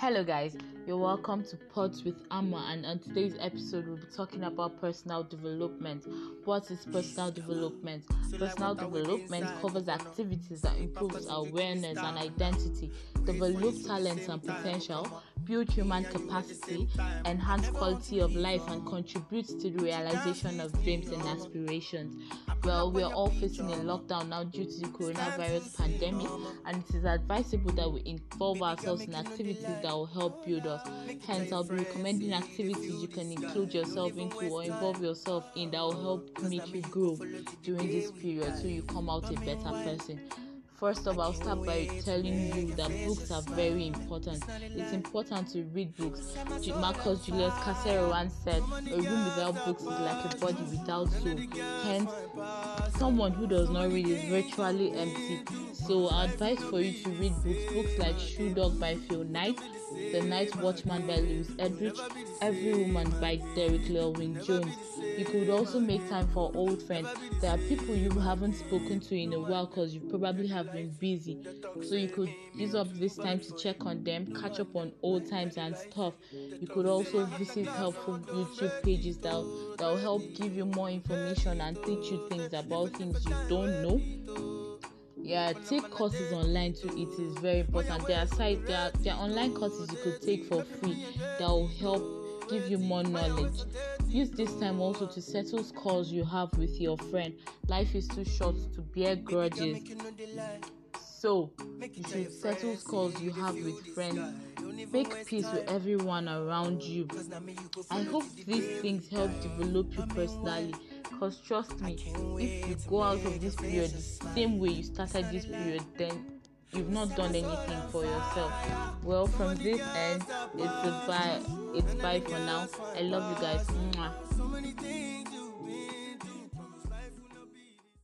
Hello, guys. You're welcome to Pods with Amma, and on today's episode, we'll be talking about personal development. What is personal development? Personal development covers activities that improves awareness and identity, develop talents and potential, build human capacity, enhance quality of life, and contribute to the realization of dreams and aspirations. Well, we're all facing a lockdown now due to the coronavirus pandemic, and it is advisable that we involve ourselves in activities that will help build us. Hence, I'll be recommending activities you can include yourself into or involve yourself in that will help make you grow during this period so you come out a better person. First of all, I'll start by telling you that books are very important. It's important to read books. Marcus Julius Cicero once said, A room without books is like a body without soul. Hence, someone who does not read is virtually empty. So, our advice for you to read books, books like Shoe Dog by Phil Knight, The Night Watchman by Louise Erdrich, Every Woman by Derek Llewellyn Jones. You could also make time for old friends. There are people you haven't spoken to in a while because you probably have been busy. So you could use up this time to check on them, catch up on old times and stuff. You could also visit helpful YouTube pages that that will help give you more information and teach you things about things you don't know. Yeah take courses online too it is very important. There are sites there are, there are online courses you could take for free that will help give you more knowledge. Use this time also to settle scores you have with your friend. Life is too short to bear grudges so you should settle scores you have with friends. make peace with everyone around you. I hope these things help develop you personally. because trust me if you go out of this period the same way you started this period then you've not done anything for yourself. well from this end it's a bye. It's bye for now. i love you guys. Mwah.